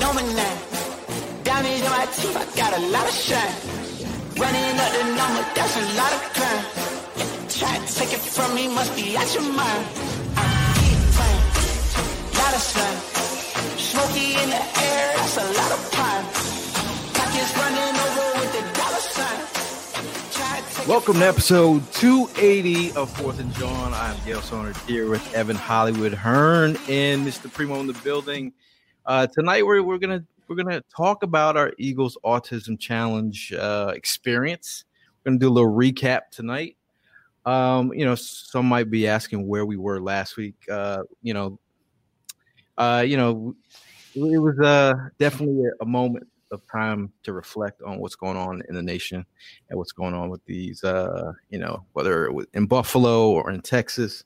No man Diamonds in my teeth, I got a lot of shine. Running up the number, that's a lot of crime. Try to take it from me, must be out your mind. I keep playing, lot of slime. Smoky in the air, that's a lot of pine. Pockets running over with the dollar sign. Try to take it Welcome to episode 280 of Fourth and John. I'm Gail Sonner here with Evan Hollywood Hearn and Mr. Primo in the building. Uh, tonight we're, we're gonna we're gonna talk about our Eagles Autism Challenge uh, experience. We're gonna do a little recap tonight. Um, you know, some might be asking where we were last week. Uh, you know, uh, you know, it was uh, definitely a moment of time to reflect on what's going on in the nation and what's going on with these, uh, you know, whether it was in Buffalo or in Texas.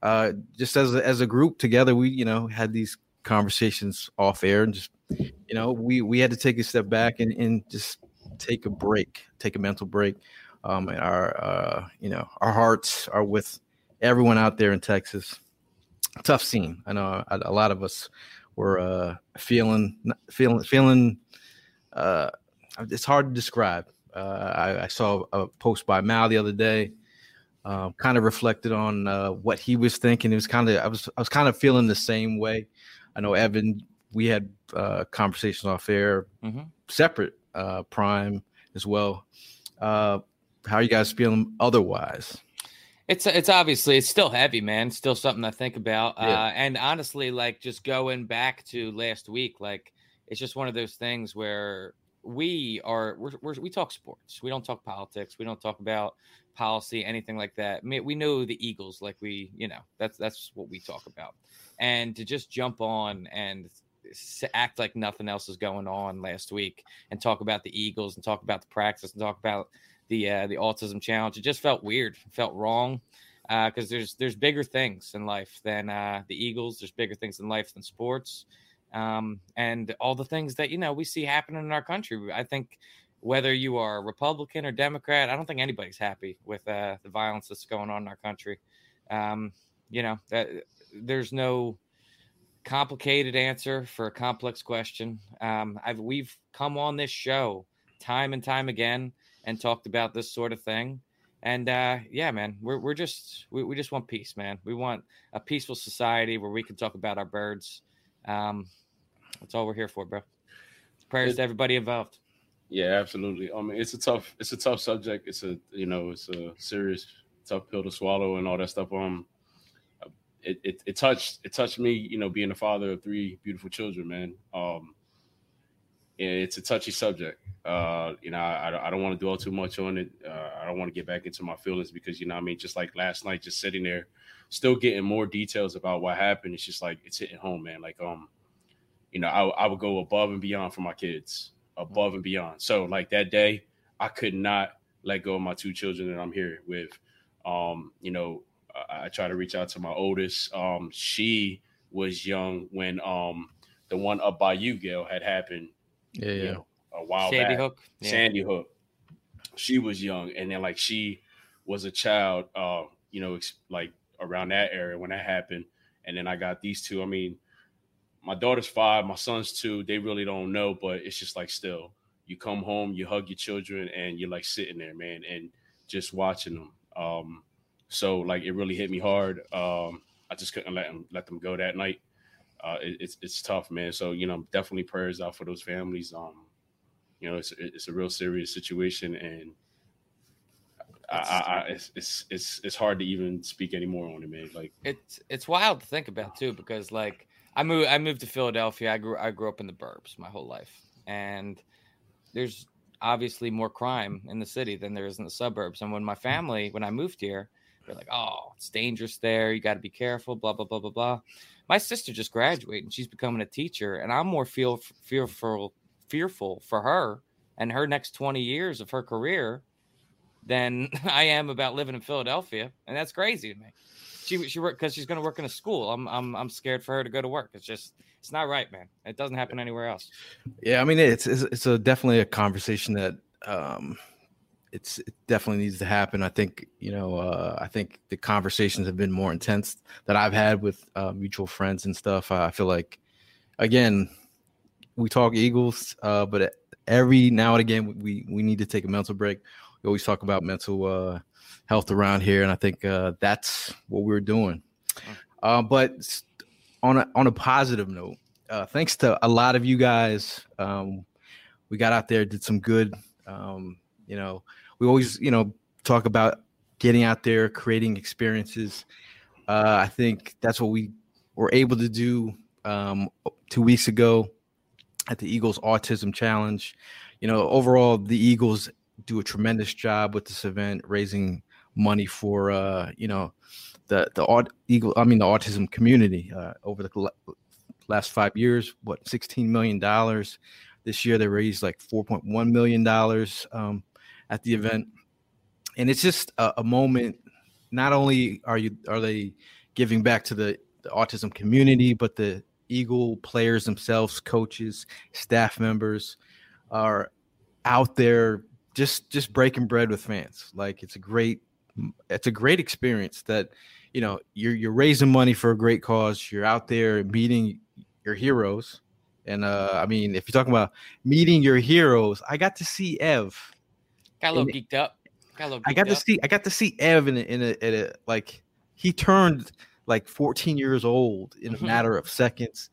Uh, just as a, as a group together, we you know had these conversations off air and just you know we we had to take a step back and, and just take a break, take a mental break. Um, and our uh, you know our hearts are with everyone out there in Texas. Tough scene. I know a, a lot of us were uh, feeling feeling feeling uh, it's hard to describe. Uh, I, I, saw a post by Mal the other day, uh, kind of reflected on uh, what he was thinking. It was kind of I was I was kind of feeling the same way. I know Evan. We had uh, conversations off air, Mhm. separate uh, Prime as well. Uh, how are you guys feeling otherwise? It's it's obviously it's still heavy, man. It's still something to think about. Yeah. Uh, and honestly, like just going back to last week, like it's just one of those things where we are we're, we're, we talk sports. We don't talk politics. We don't talk about policy, anything like that. We know the Eagles, like we, you know, that's that's what we talk about. And to just jump on and act like nothing else is going on last week and talk about the Eagles and talk about the practice and talk about the uh, the autism challenge. It just felt weird, felt wrong, because there's there's bigger things in life than uh, the Eagles. There's bigger things in life than sports, um, and all the things that you know we see happening in our country. I think whether you are Republican or Democrat, I don't think anybody's happy with uh, the violence that's going on in our country. Um, you know that there's no complicated answer for a complex question. Um, I've we've come on this show time and time again and talked about this sort of thing. And uh, yeah, man, we're we're just we, we just want peace, man. We want a peaceful society where we can talk about our birds. Um, that's all we're here for, bro. Prayers It- to everybody involved. Yeah, absolutely. I mean, it's a tough, it's a tough subject. It's a, you know, it's a serious, tough pill to swallow and all that stuff. Um, it, it, it touched, it touched me, you know, being a father of three beautiful children, man. Um, it's a touchy subject. Uh, you know, I, I don't- want to dwell too much on it. Uh, I don't want to get back into my feelings because, you know, I mean, just like last night, just sitting there, still getting more details about what happened. It's just like it's hitting home, man. Like, um, you know, I, I would go above and beyond for my kids, above and beyond. So like that day, I could not let go of my two children that I'm here with. Um, you know, I, I try to reach out to my oldest. Um, she was young when um the one up by you, Gail, had happened. Yeah, You yeah. know, a while Sandy back. Hook. Yeah. Sandy Hook. she was young, and then like she was a child, uh, you know, ex- like around that area when that happened, and then I got these two. I mean, my daughter's five, my son's two. They really don't know, but it's just like still, you come home, you hug your children, and you're like sitting there, man, and just watching them. Um, so like it really hit me hard. Um, I just couldn't let them let them go that night. Uh, it, it's it's tough, man. So you know, definitely prayers out for those families. Um, you know, it's it's a real serious situation, and I, I, I it's, it's it's it's hard to even speak anymore on it, man. Like it's it's wild to think about too, because like I moved I moved to Philadelphia. I grew I grew up in the burbs my whole life, and there's obviously more crime in the city than there is in the suburbs. And when my family when I moved here, they're like, "Oh, it's dangerous there. You got to be careful." Blah blah blah blah blah. My sister just graduated and she's becoming a teacher, and I'm more feel fearful fearful for her and her next 20 years of her career than I am about living in Philadelphia, and that's crazy to me. She she work because she's going to work in a school. I'm I'm I'm scared for her to go to work. It's just it's not right, man. It doesn't happen anywhere else. Yeah, I mean it's it's, it's a definitely a conversation that um it's it definitely needs to happen. I think you know uh, I think the conversations have been more intense that I've had with uh, mutual friends and stuff. I feel like again we talk Eagles, uh, but every now and again we we need to take a mental break. We always talk about mental uh, health around here, and I think uh, that's what we're doing. Uh, but on a on a positive note, uh, thanks to a lot of you guys, um, we got out there, did some good. Um, you know, we always you know talk about getting out there, creating experiences. Uh, I think that's what we were able to do um, two weeks ago at the Eagles Autism Challenge. You know, overall, the Eagles do a tremendous job with this event, raising money for uh, you know the the aut- Eagle. I mean, the autism community uh, over the last five years. What, sixteen million dollars. This year, they raised like four point one million dollars um, at the event, and it's just a, a moment. Not only are you are they giving back to the, the autism community, but the Eagle players themselves, coaches, staff members are out there just just breaking bread with fans. Like it's a great it's a great experience that you know you're you're raising money for a great cause. You're out there meeting your heroes. And uh I mean, if you're talking about meeting your heroes, I got to see Ev. Got a little geeked up. Got little I got up. to see I got to see Ev in a, in a, in a like he turned like 14 years old in a Mm-hmm. matter of seconds.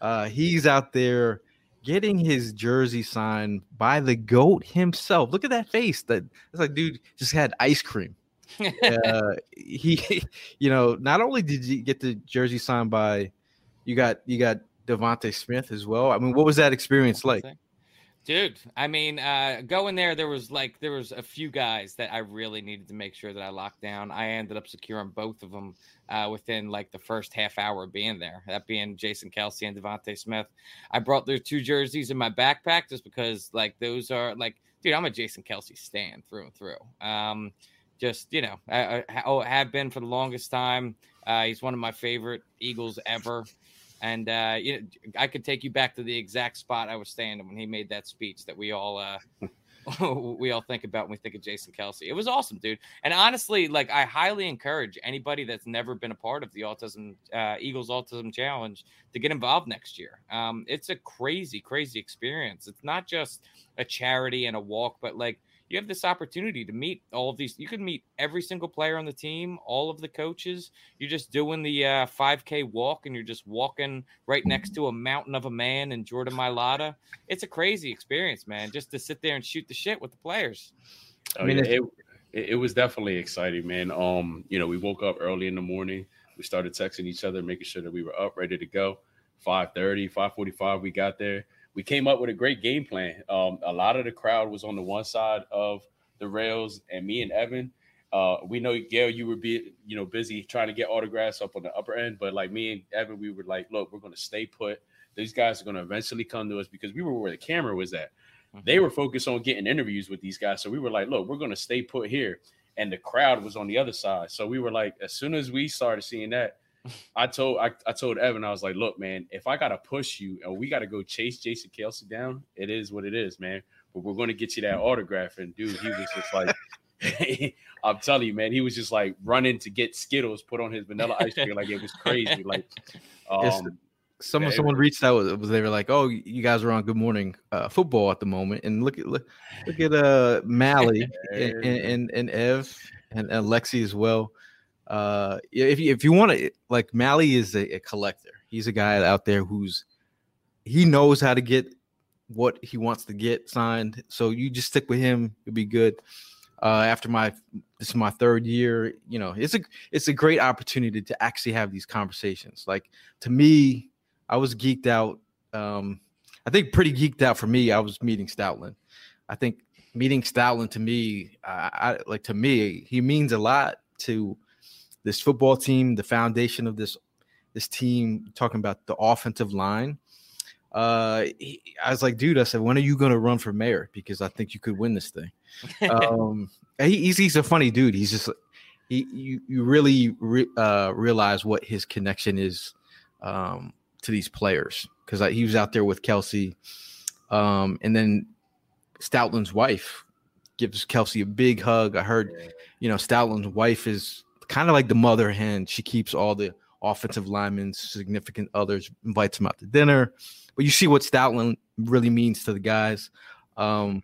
Uh, he's out there getting his jersey signed by the goat himself. Look at that face. That it's like, dude, just had ice cream. Uh, he, you know, not only did you get the jersey signed by, you got you got DeVonta Smith as well. I mean, what was that experience like? Dude, I mean, uh, going there, there was like there was a few guys that I really needed to make sure that I locked down. I ended up securing both of them uh, within like the first half hour of being there. That being Jason Kelce and DeVonta Smith. I brought their two jerseys in my backpack just because like those are like, dude, I'm a Jason Kelce stand through and through. Um, just you know, I have been for the longest time. Uh, he's one of my favorite Eagles ever. And uh, you know, I could take you back to the exact spot I was standing when he made that speech that we all uh, we all think about when we think of Jason Kelce. It was awesome, dude. And honestly, like I highly encourage anybody that's never been a part of the Autism uh, Eagles Autism Challenge to get involved next year. Um, it's a crazy, crazy experience. It's not just a charity and a walk, but like you have this opportunity to meet all of these. You can meet every single player on the team, all of the coaches. You're just doing the uh, 5K walk, and you're just walking right next to a mountain of a man in Jordan Mailata. It's a crazy experience, man. Just to sit there and shoot the shit with the players. Oh, yeah, it, it, it was definitely exciting, man. Um, you know, we woke up early in the morning. We started texting each other, making sure that we were up, ready to go. 5:30, 5:45, we got there. We came up with a great game plan. Um, a lot of the crowd was on the one side of the rails, and me and Evan. Uh, we know Gail, you were be you know busy trying to get autographs up on the upper end, but like me and Evan, we were like, look, we're gonna stay put. These guys are gonna eventually come to us because we were where the camera was at. They were focused on getting interviews with these guys. So we were like, look, we're going to stay put here. And the crowd was on the other side. So we were like, as soon as we started seeing that, I told I, I told Evan, I was like, look, man, if I gotta push you and we gotta go chase Jason Kelce down, it is what it is, man. But we're gonna get you that autograph. And dude, he was just like I'm telling you, man, he was just like running to get Skittles put on his vanilla ice cream, like it was crazy. Like, um, someone someone reached out. Was they were like, "Oh, you guys are on Good Morning uh, Football at the moment," and look at look, look at uh Mally and, and and Ev and, and Lexi as well. Uh, if you if you want to, like Mally is a, a collector. He's a guy out there who's he knows how to get what he wants to get signed. So you just stick with him; it'll be good uh, after my this is my third year you know it's a it's a great opportunity to actually have these conversations like to me i was geeked out um i think pretty geeked out for me i was meeting stoutland i think meeting stoutland to me I, I like to me he means a lot to this football team the foundation of this this team talking about the offensive line uh he, i was like dude i said when are you going to run for mayor because i think you could win this thing um, he, he's he's a funny dude. He's just he you you really re, uh, realize what his connection is um, to these players because he was out there with Kelce, um, and then Stoutland's wife gives Kelce a big hug. I heard, you know, Stoutland's wife is kind of like the mother hen. She keeps all the offensive linemen's significant others, invites them out to dinner. But you see what Stoutland really means to the guys. Um,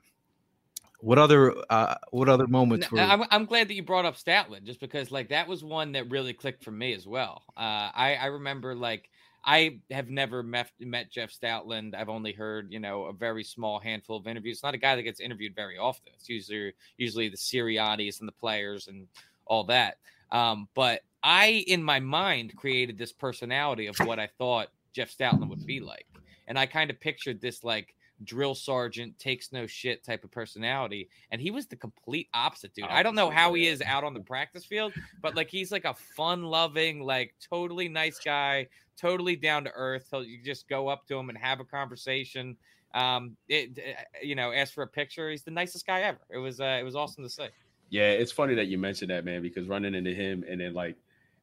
what other uh, what other moments were? I'm, I'm glad that you brought up Stoutland just because like that was one that really clicked for me as well. Uh, I I remember like I have never met met Jeff Stoutland. I've only heard you know a very small handful of interviews. It's not a guy that gets interviewed very often. It's usually usually the Siriannis and the players and all that. Um, but I in my mind created this personality of what I thought Jeff Stoutland would be like, and I kind of pictured this like drill sergeant, takes no shit type of personality. And he was the complete opposite, dude. I don't know how he is out on the practice field, but like he's like a fun loving, like totally nice guy, totally down to earth. He'll you just go up to him and have a conversation. Um, it, eh, you know, ask for a picture. He's the nicest guy ever. It was uh, it was awesome to see. Yeah, it's funny that you mentioned that, man, because running into him and then like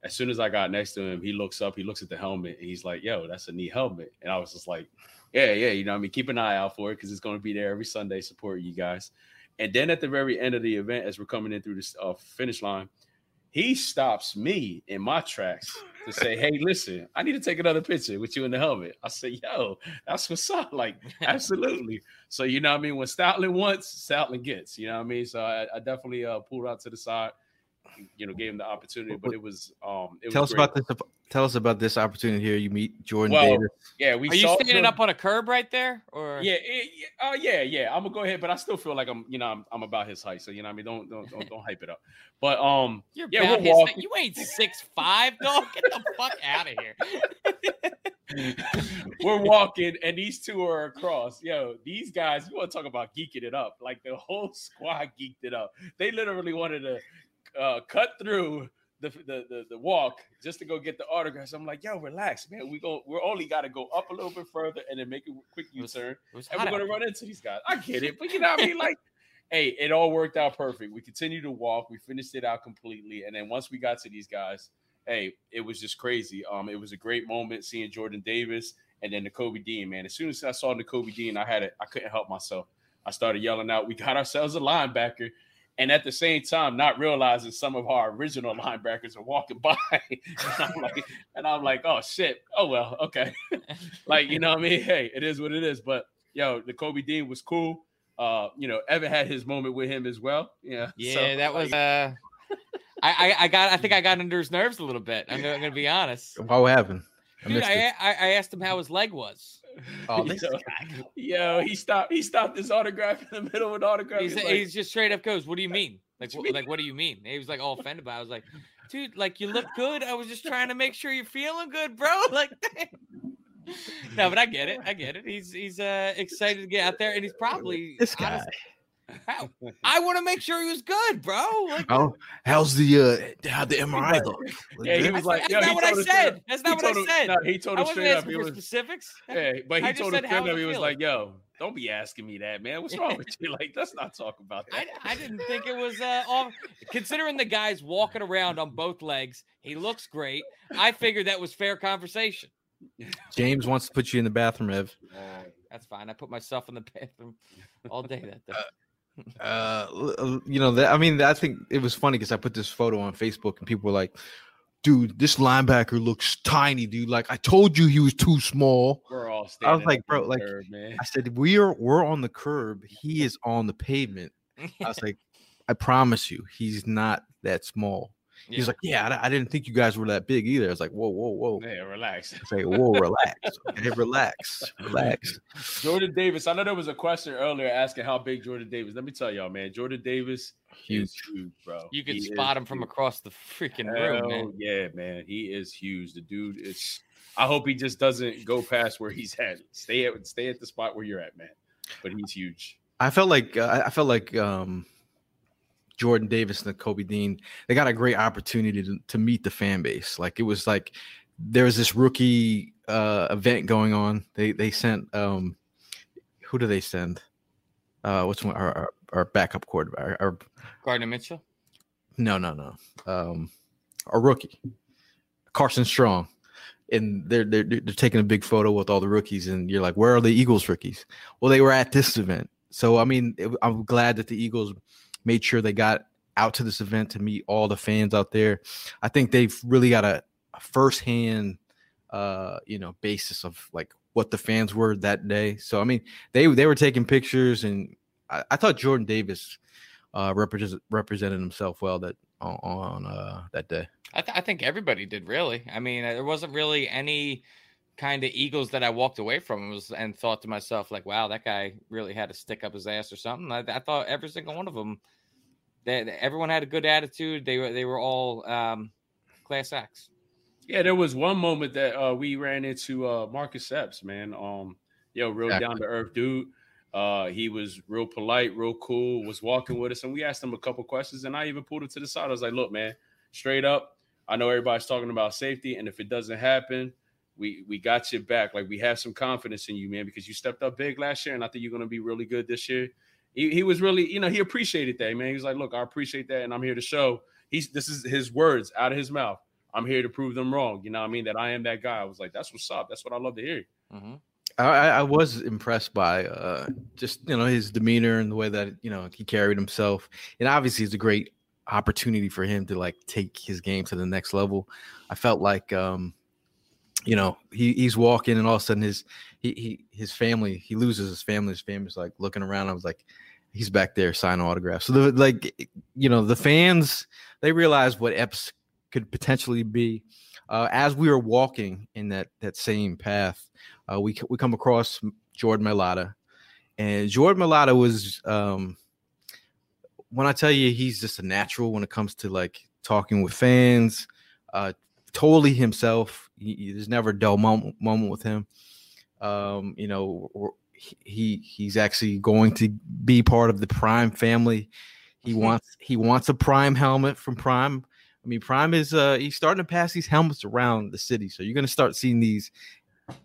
as soon as I got next to him, he looks up, he looks at the helmet, and he's like, "Yo, that's a neat helmet." And I was just like, "Yeah, yeah, you know, I mean, keep an eye out for it because it's going to be there every Sunday, supporting you guys." And then at the very end of the event, as we're coming in through this uh, finish line, he stops me in my tracks to say, "Hey, listen, I need to take another picture with you in the helmet." I say, "Yo, that's what's up." Like, absolutely. so you know, what I mean, when Stoutland wants, Stoutland gets. You know, what I mean, so I, I definitely uh, pulled out to the side you know, gave him the opportunity. But it was um it tell was us great. about this tell us about this opportunity here. You meet Jordan Well, Davis. yeah, we Are you standing the- up on a curb right there, or Yeah, it, yeah, uh, yeah, yeah. I'm gonna go ahead, but I still feel like I'm, you know, I'm, I'm about his height. So you know, what I mean, don't don't don't, don't hype it up. But um, You're yeah, we're walking. You ain't six five, dog. Get the fuck out of here. we're walking, and these two are across. Yo, these guys, you want to talk about geeking it up? Like the whole squad geeked it up. They literally wanted to uh, cut through the, the the the walk just to go get the autographs. I'm like, yo, relax, man. We go, we're only got to go up a little bit further and then make a quick U-turn, and we're gonna out run into these guys. I get it, but you know what I mean? Like, hey, it all worked out perfect. We continued to walk. We finished it out completely, and then once we got to these guys, hey, it was just crazy. Um, it was a great moment seeing Jordan Davis and then the Kobe Dean. Man, as soon as I saw the Kobe Dean, I had it. I couldn't help myself. I started yelling out, "We got ourselves a linebacker!" And at the same time, not realizing some of our original linebackers are walking by, and I'm like, and I'm like, "Oh shit! Oh well, okay." like you know what I mean? Hey, it is what it is. But yo, the Kobe Dean was cool. Uh, you know, Evan had his moment with him as well. Yeah, Yeah, so, that was. like, uh I, I I got. I think I got under his nerves a little bit. I'm gonna, I'm gonna be honest. What happened? I Dude, I. I I asked him how his leg was. Oh, this yo, yo, he stopped. He stopped his autograph in the middle of an autograph. He's, He's he's, just straight up goes, "What do you mean? Like, What mean? like what do you mean?" And he was like all offended by. it. I was like, "Dude, like you look good. I was just trying to make sure you're feeling good, bro." Like, no, but I get it. I get it. He's he's uh excited to get out there, and he's probably This guy. honest- How? I want to make sure he was good, bro. Like, Oh, how's the uh how the MRI look? Yeah, he was like, that's yo, not what I told us straight said. That's not what I said. no, he told I him straight up. He for was, specifics. yeah, but he just told him straight up. He was like, yo, Don't be asking me that, man. What's wrong with you? Like, let's not talk about that. I didn't think it was uh, off. Considering the guy's walking around on both legs, he looks great. I figured that was fair conversation. James wants to put you in the bathroom, Ev. That's fine. I put myself in the bathroom all day that day. Uh, you know that. I mean, I think it was funny because I put this photo on Facebook and people were like, "Dude, this linebacker looks tiny, dude. Like I told you, he was too small." We're all I was like, bro, like curb, man. I said, we are we're on the curb. He is on the pavement. I was like, I promise you, he's not that small. He's like, yeah, I, I didn't think you guys were that big either. I was like, whoa, whoa, whoa. Yeah, relax. It's like, whoa, relax, okay, relax, relax. Jordan Davis. I know there was a question earlier asking how big Jordan Davis. Let me tell y'all, man. Jordan Davis Huge. is huge, bro. You can He spot him from huge. across the freaking room, man. yeah, man. He is huge. The dude is. I hope he just doesn't go past where he's at. Stay at stay at the spot where you're at, man. But he's huge. I felt like uh, I- I felt like um, Jordan Davis and Kobe Dean. They got a great opportunity to, to meet the fan base. Like it was like there was this rookie uh, event going on. They they sent um, who do they send? Uh, what's one? Our, our, our backup quarterback. Our, our Gardner Minshew. no no no um, a rookie, Carson Strong. And they're, they're they're taking a big photo with all the rookies, and you're like, where are the Eagles rookies? Well, they were at this event, so I mean, it- I'm glad that the Eagles made sure they got out to this event to meet all the fans out there. I think they've really got a, a firsthand, uh, you know, basis of like what the fans were that day. So I mean, they they were taking pictures, and I, I thought Jordan Davis uh, represent, represented himself well that on, on uh, that day. I, th- I think everybody did really. I mean, there wasn't really any kind of Eagles that I walked away from and was and thought to myself like, "Wow, that guy really had to stick up his ass or something." I, I thought every single one of them, that everyone had a good attitude. They were they were all um, class acts. Yeah, there was one moment that uh, we ran into uh, Marcus Epps, man. Um, yo, real Exactly. down to earth dude. Uh, he was real polite, real cool. Was walking with us, and we asked him a couple questions, and I even pulled him to the side. I was like, "Look, man, straight up, I know everybody's talking about safety, and if it doesn't happen, we we got your back. Like we have some confidence in you, man, because you stepped up big last year, and I think you're going to be really good this year." He, he was really, you know, he appreciated that, man. He was like, "Look, I appreciate that, and I'm here to show." He's this is his words out of his mouth. I'm here to prove them wrong. You know what I mean? That I am that guy. I was like, that's what's up. That's what I love to hear. Mhm. I, I I was impressed by uh, just you know his demeanor and the way that you know he carried himself, and obviously it's a great opportunity for him to like take his game to the next level. I felt like um, you know he, he's walking and all of a sudden his he, he his family he loses his family. His family's like looking around. I was like, he's back there signing autographs. So the, like you know the fans they realize what Epps could potentially be. Uh, as we were walking in that that same path, uh, we we come across Jordan Mailata, and Jordan Mailata was um, when I tell you he's just a natural when it comes to like talking with fans, uh, totally himself. He, he- there's never a dull moment, moment with him. Um, you know, he he's actually going to be part of the Prime family. He wants he wants a Prime helmet from Prime. I mean, Prime is uh he's starting to pass these helmets around the city, so you're gonna start seeing these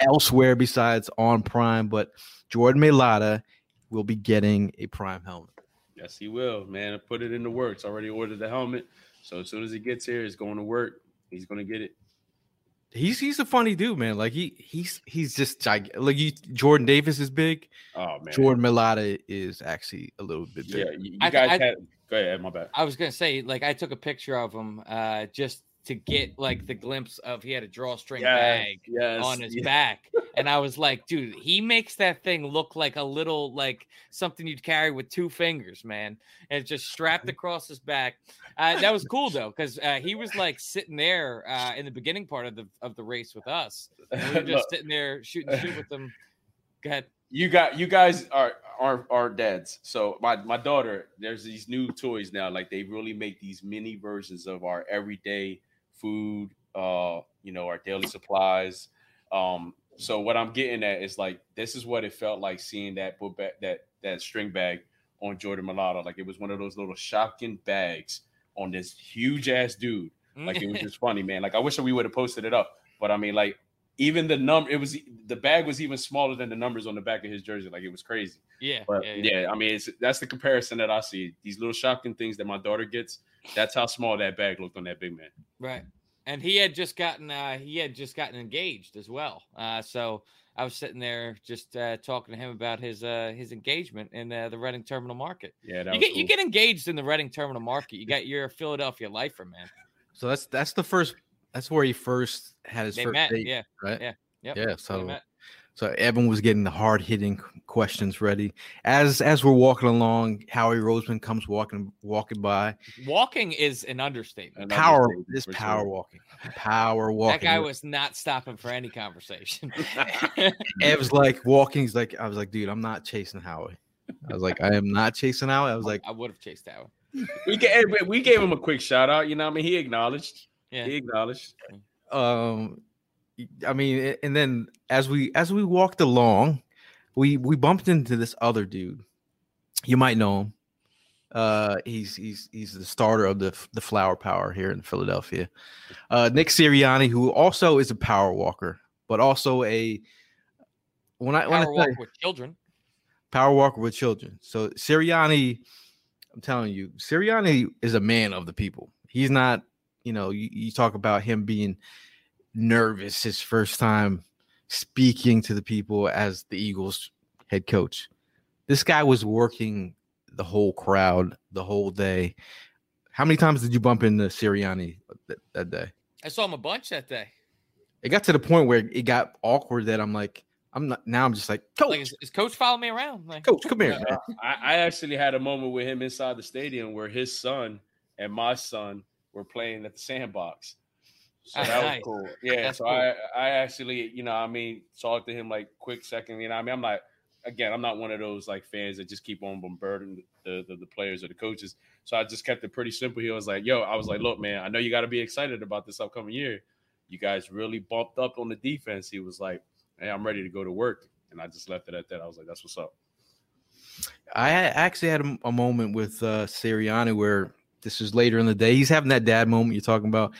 elsewhere besides on Prime. But Jordan Mailata will be getting a Prime helmet. Yes, he will, man. I put it in the works. Already ordered the helmet. So as soon as he gets here, it's going to work. He's going to get it. He's he's a funny dude, man. Like he he's he's just gigantic. Like you, Jordan Davis is big. Oh man. Jordan Mailata is actually a little bit Yeah, bigger. you, you I- guys I- had go ahead, my bad. I was gonna say, like, I took a picture of him uh, just to get like the glimpse of he had a drawstring Yes, bag yes, on his yeah. back, and I was like, dude, he makes that thing look like a little like something you'd carry with two fingers, man, and it's just strapped across his back. Uh, that was cool though, because uh, he was like sitting there uh, in the beginning part of the of the race with us. And we were just Look, sitting there shooting shoot with them. Go ahead. you got you guys are are are dads. So my my daughter, there's these new toys now. Like they really make these mini versions of our everyday food, uh, you know, our daily supplies. Um, so what I'm getting at is like this is what it felt like seeing that book bag, that that string bag on Jordan Mailata. Like it was one of those little shopkin bags on this huge ass dude. Like it was just funny, man. Like I wish that we would have posted it up, but I mean, like even the number, it was the bag was even smaller than the numbers on the back of his jersey. Like it was crazy. Yeah, But yeah, yeah, yeah. I mean, it's that's the comparison that I see. These little shocking things that my daughter gets. That's how small that bag looked on that big man. Right. And he had just gotten uh he had just gotten engaged as well. Uh so I was sitting there just uh talking to him about his uh his engagement in uh, the Reading Terminal Market. Yeah, that You was get you get engaged in the Reading Terminal Market. You got you're a Philadelphia lifer, man. So that's that's the first. That's where he first had his They first met, date, yeah, right? yeah, yep, yeah. So so Evan was getting the hard hitting questions ready. As as we're walking along, Howie Roseman comes walking walking by. Walking is an understatement. An Power understatement this power sure. walking, power walking. That guy was not stopping for any conversation. Ev's like walking. He's like, I was like, dude, I'm not chasing Howie. I was like, I am not chasing Howie. I was like, I would have chased that one. we gave we gave him a quick shout out. You know, what I mean, he acknowledged. Yeah. He acknowledged. um, I mean, and then as we as we walked along, we we bumped into this other dude. You might know him. Uh, he's he's he's the starter of the the Flower Power here in Philadelphia. Uh, Nick Sirianni, who also is a power walker, but also a when I when I Power say- walk with children. power walker with children. So Sirianni, I'm telling you, Sirianni is a man of the people. He's not, you know, you, you talk about him being nervous his first time speaking to the people as the Eagles head coach. This guy was working the whole crowd the whole day. How many times did you bump into Sirianni that, that day? I saw him a bunch that day. It got to the point where it got awkward that I'm like, I'm not now. I'm just like, coach, Like, is, is coach following me around? Like, coach, come here. Uh. I, I actually had a moment with him inside the stadium where his son and my son were playing at the sandbox. So Ah, that nice. was cool. Yeah. That's so cool. I I actually, you know, I mean, talked to him like quick second. You know, I mean, I'm not again, I'm not one of those like fans that just keep on bombarding the, the the players or the coaches. So I just kept it pretty simple. He was like, "Yo," I was like, "Look, man, I know you got to be excited about this upcoming year. You guys really bumped up on the defense." He was like, "Hey, I'm ready to go to work," and I just left it at that. I was like, "That's what's up." I actually had a, a moment with uh, Sirianni where this is later in the day. He's having that dad moment you're talking about.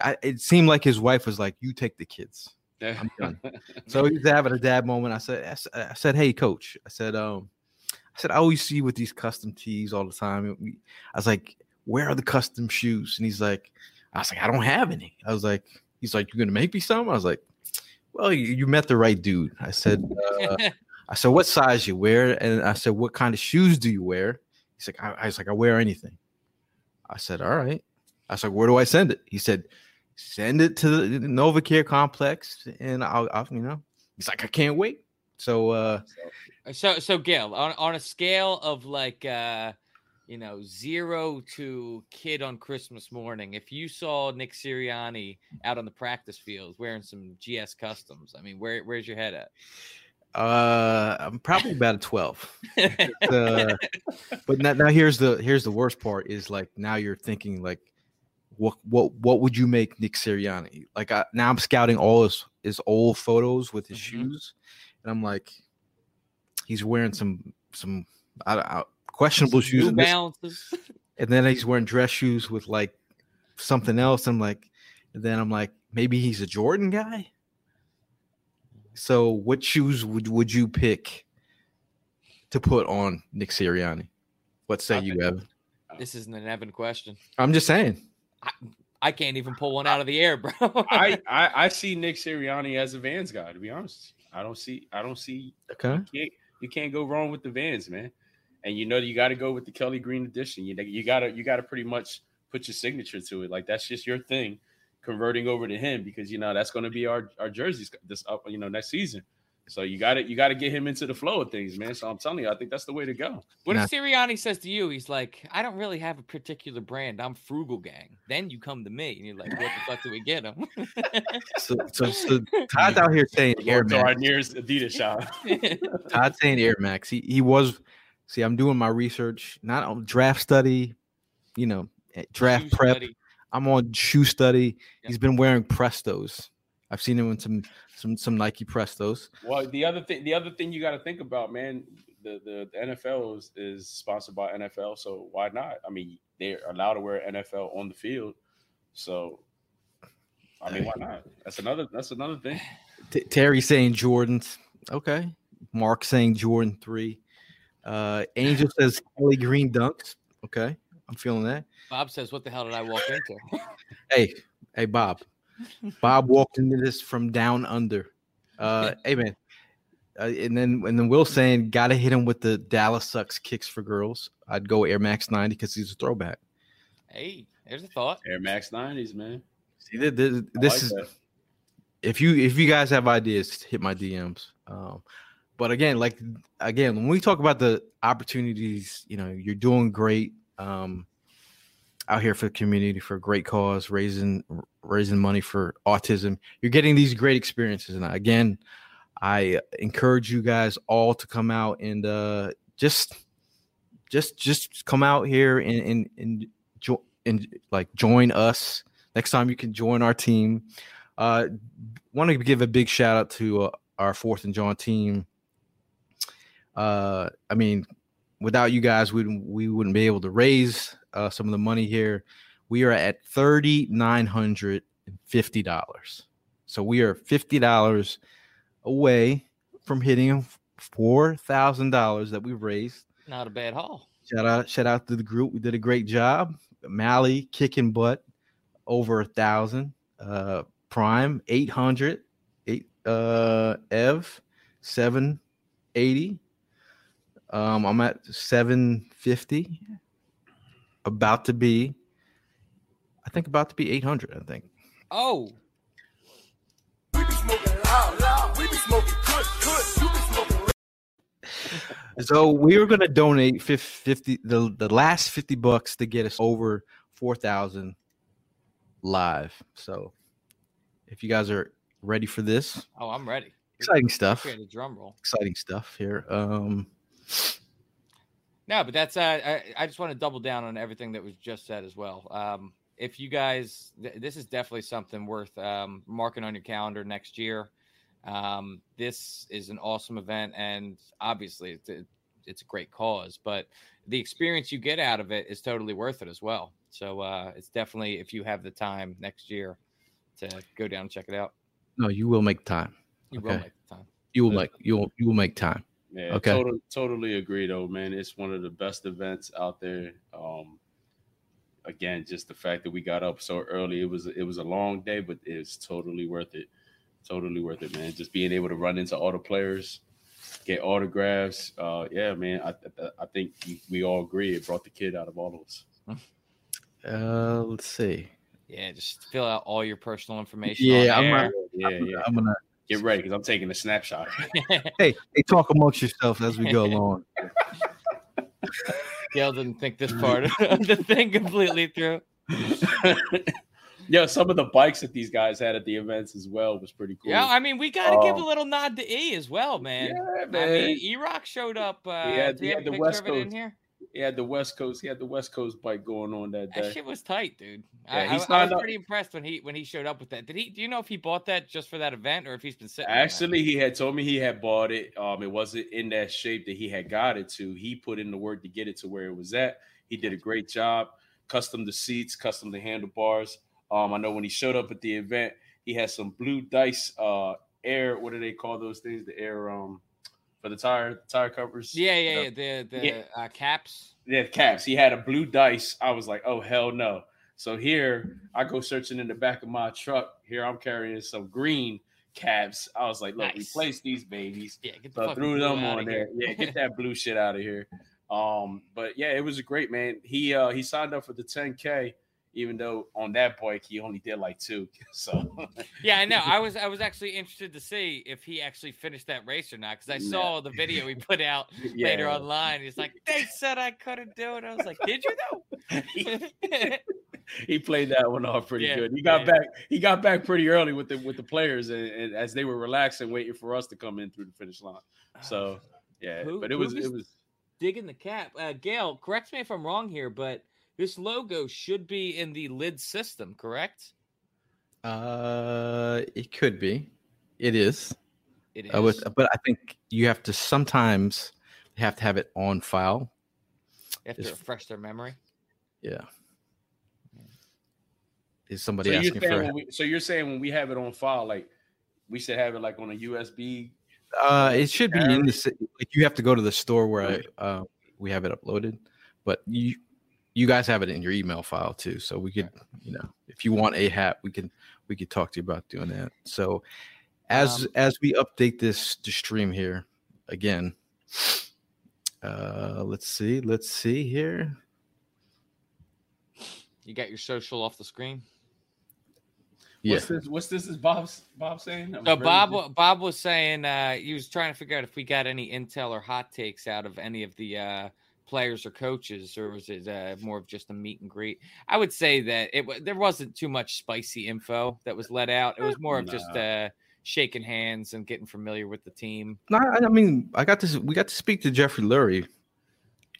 I, it seemed like his wife was like, "You take the kids." I'm done. So he's having a dad moment. I said, I said, hey, coach. I said, um, I said, I always see you with these custom tees all the time. I was like, where are the custom shoes? And he's like, I was like, I don't have any. I was like, he's like, you're gonna make me some? I was like, well, you, you met the right dude. I said, uh, I said, what size you wear? And I said, what kind of shoes do you wear? He's like, I, I was like, I wear anything. I said, all right. I said, where do I send it? He said, send it to the NovaCare complex, and I'll, I'll, you know. He's like, I can't wait. So, uh, So so Gail, on on a scale of like uh you know zero to kid on Christmas morning, if you saw Nick Sirianni out on the practice field wearing some GS customs, I mean, where where's your head at? Uh, I'm probably about a twelve. Uh, but now, now here's the here's the worst part is like now you're thinking like, what what what would you make Nick Sirianni? Like I, now I'm scouting all his his old photos with his Mhm. shoes, and I'm like, he's wearing some some I, I, questionable shoes. New in this- Balances. and then he's wearing dress shoes with like something else. I'm like, and then I'm like, maybe he's a Jordan guy. So, what shoes would would you pick to put on Nick Sirianni? What say you, Evan? This isn't an Evan question. I'm just saying. I can't even pull one out of the air, bro. I, I I see Nick Sirianni as a Vans guy. To be honest, I don't see I don't see Okay. you can't, you can't go wrong with the Vans, man. And you know you got to go with the Kelly Green edition. You you got to you got to pretty much put your signature to it. Like that's just your thing. Converting over to him because you know that's going to be our our jerseys this up you know next season. So you got to you got to get him into the flow of things, man. So I'm telling you, I think that's the way to go. What Nah. if Sirianni says to you, he's like, I don't really have a particular brand. I'm frugal gang. Then you come to me and you're like, what the fuck do we get him? So, so, so Todd's out here saying Air Going to our nearest Adidas shop. Todd's saying Air Max. He he was. See, I'm doing my research, not on draft study. You know, eh, draft Shoe prep. study. I'm on shoe study. Yeah. He's been wearing Prestos. I've seen him in some some some Nike Prestos. Well, the other thing, the other thing you got to think about, man, the, the the NFL is, is sponsored by NFL, so why not? I mean, they're allowed to wear NFL on the field, so I mean, why not? That's another that's another thing. T- Terry saying Jordan's okay. Mark saying Jordan three. Uh, Angel says Kelly Green dunks. Okay, I'm feeling that. Bob says, "What the hell did I walk into?" Hey, hey, Bob. Bob walked into this from down under. Uh, hey man. Uh, and then and then Will saying, "Gotta hit him with the Dallas sucks kicks for girls." I'd go Air Max 90 because he's a throwback. hey, there's a thought. Air Max 90s, man. See, th- th- I this like is that. if you if you guys have ideas, hit my DMs. Um, but again, like again, when we talk about the opportunities, you know, you're doing great um, out here for the community for a great cause, raising raising money for autism. You're getting these great experiences, and again, I encourage you guys all to come out and uh, just just just come out here and and and, jo- and like join us. Next time you can join our team. Uh, want to give a big shout out to uh, our fourth and John team. Uh, I mean, without you guys, we we wouldn't be able to raise uh, some of the money here. We are at thirty nine hundred and fifty dollars, so we are fifty dollars away from hitting four thousand dollars that we've raised. Not a bad haul. Shout out, shout out to the group. We did a great job. Mally kicking butt over a thousand. Uh, Prime 800. Eight, uh, Ev 780. Um, I'm at 750. About to be, I think about to be 800. I think. Oh, So we were going to donate 50 the, the last 50 bucks to get us over 4,000 live. So if you guys are ready for this, oh, I'm ready. exciting stuff. Create a drum roll. Exciting stuff here. Um No, but that's uh, I, I just want to double down on everything that was just said as well. Um, if you guys, th- this is definitely something worth um, marking on your calendar next year. Um, this is an awesome event, and obviously it's a, it's a great cause. But the experience you get out of it is totally worth it as well. So uh, it's definitely if you have the time next year to go down and check it out, no, you will make time. you will Okay. make time. You will make you will you will make time. Yeah, Okay. Totally, totally agree though, man. It's one of the best events out there. Um, again, just the fact that we got up so early. It was it was a long day, but it's totally worth it. Totally worth it, man. Just being able to run into all the players, get autographs. Uh, yeah, man. I I, I think we, we all agree it brought the kid out of all of us. Uh let's see. Yeah, just fill out all your personal information. Yeah, on I'm there. not, Yeah, I'm, yeah. I'm gonna Get ready because I'm taking a snapshot. hey, hey talk amongst yourselves as we go along. Gail didn't think this part of the thing completely through. yeah, some of the bikes that these guys had at the events as well was pretty cool. Yeah, I mean, we got to give a Um, little nod to E as well, man. Yeah, I man. mean, E Rock showed up. Uh, He had- he had the West of it in Coast. He had the West Coast. He had the West Coast bike going on that That day. shit was tight, dude. Yeah, I, I, I was up- pretty impressed when he when he showed up with that. Did he? Do you know if he bought that just for that event or if he's been sitting? Actually, he had told me he had bought it. Um, it wasn't in that shape that he had got it to. He put in the work to get it to where it was at. He did a great job. Custom the seats, custom the handlebars. Um, I know when he showed up at the event, he had some blue dice uh air. What do they call those things? The air um for the tire tire covers. yeah, yeah, The- yeah. The the Yeah. Uh, caps. Yeah, caps. He had a blue dice. I was like, oh hell no. So here I go searching in the back of my truck. Here I'm carrying some green caps. I was like, look, Nice. replace these babies. Yeah, get the So threw them on there. Yeah, get that blue shit out of here. Um, but yeah, it was a great man. He uh he signed up for the 10k, even though on that bike he only did like two. So Yeah, I know. I was I was actually interested to see if he actually finished that race or not because I No. saw the video he put out yeah, later online. He's like, they said I couldn't do it. I was like, did you though? he played that one off pretty Yeah, good. He got yeah. back. He got back pretty early with the with the players, and, and as they were relaxing, waiting for us to come in through the finish line. So yeah, Who- but it was was- it was digging the cap. Uh, Gail, correct me if I'm wrong here, but this logo should be in the lid system, correct? Uh it could be. It is. It is. Uh, with, but I think you have to sometimes have to have it on file. you have to refresh their memory. Yeah. Is somebody you're asking for when we, so you're saying when we have it on file, like we should have it like on a USB. Uh, it should be in the si- like you have to go to the store where I uh, we have it uploaded, but you you guys have it in your email file too. So we could, you know, if you want a hat, we can we could talk to you about doing that. So as Um, as we update this to stream here again, uh, let's see, let's see here. You got your social off the screen. Yeah, What's this? What's this? Is Bob's Bob saying? I was So ready Bob, to- Bob was saying uh, he was trying to figure out if we got any intel or hot takes out of any of the uh, players or coaches, or was it uh, more of just a meet and greet? I would say that it wa- there wasn't too much spicy info that was let out. It was more of just uh, shaking hands and getting familiar with the team. no, I I mean, I got to we got to speak to Jeffrey Lurie.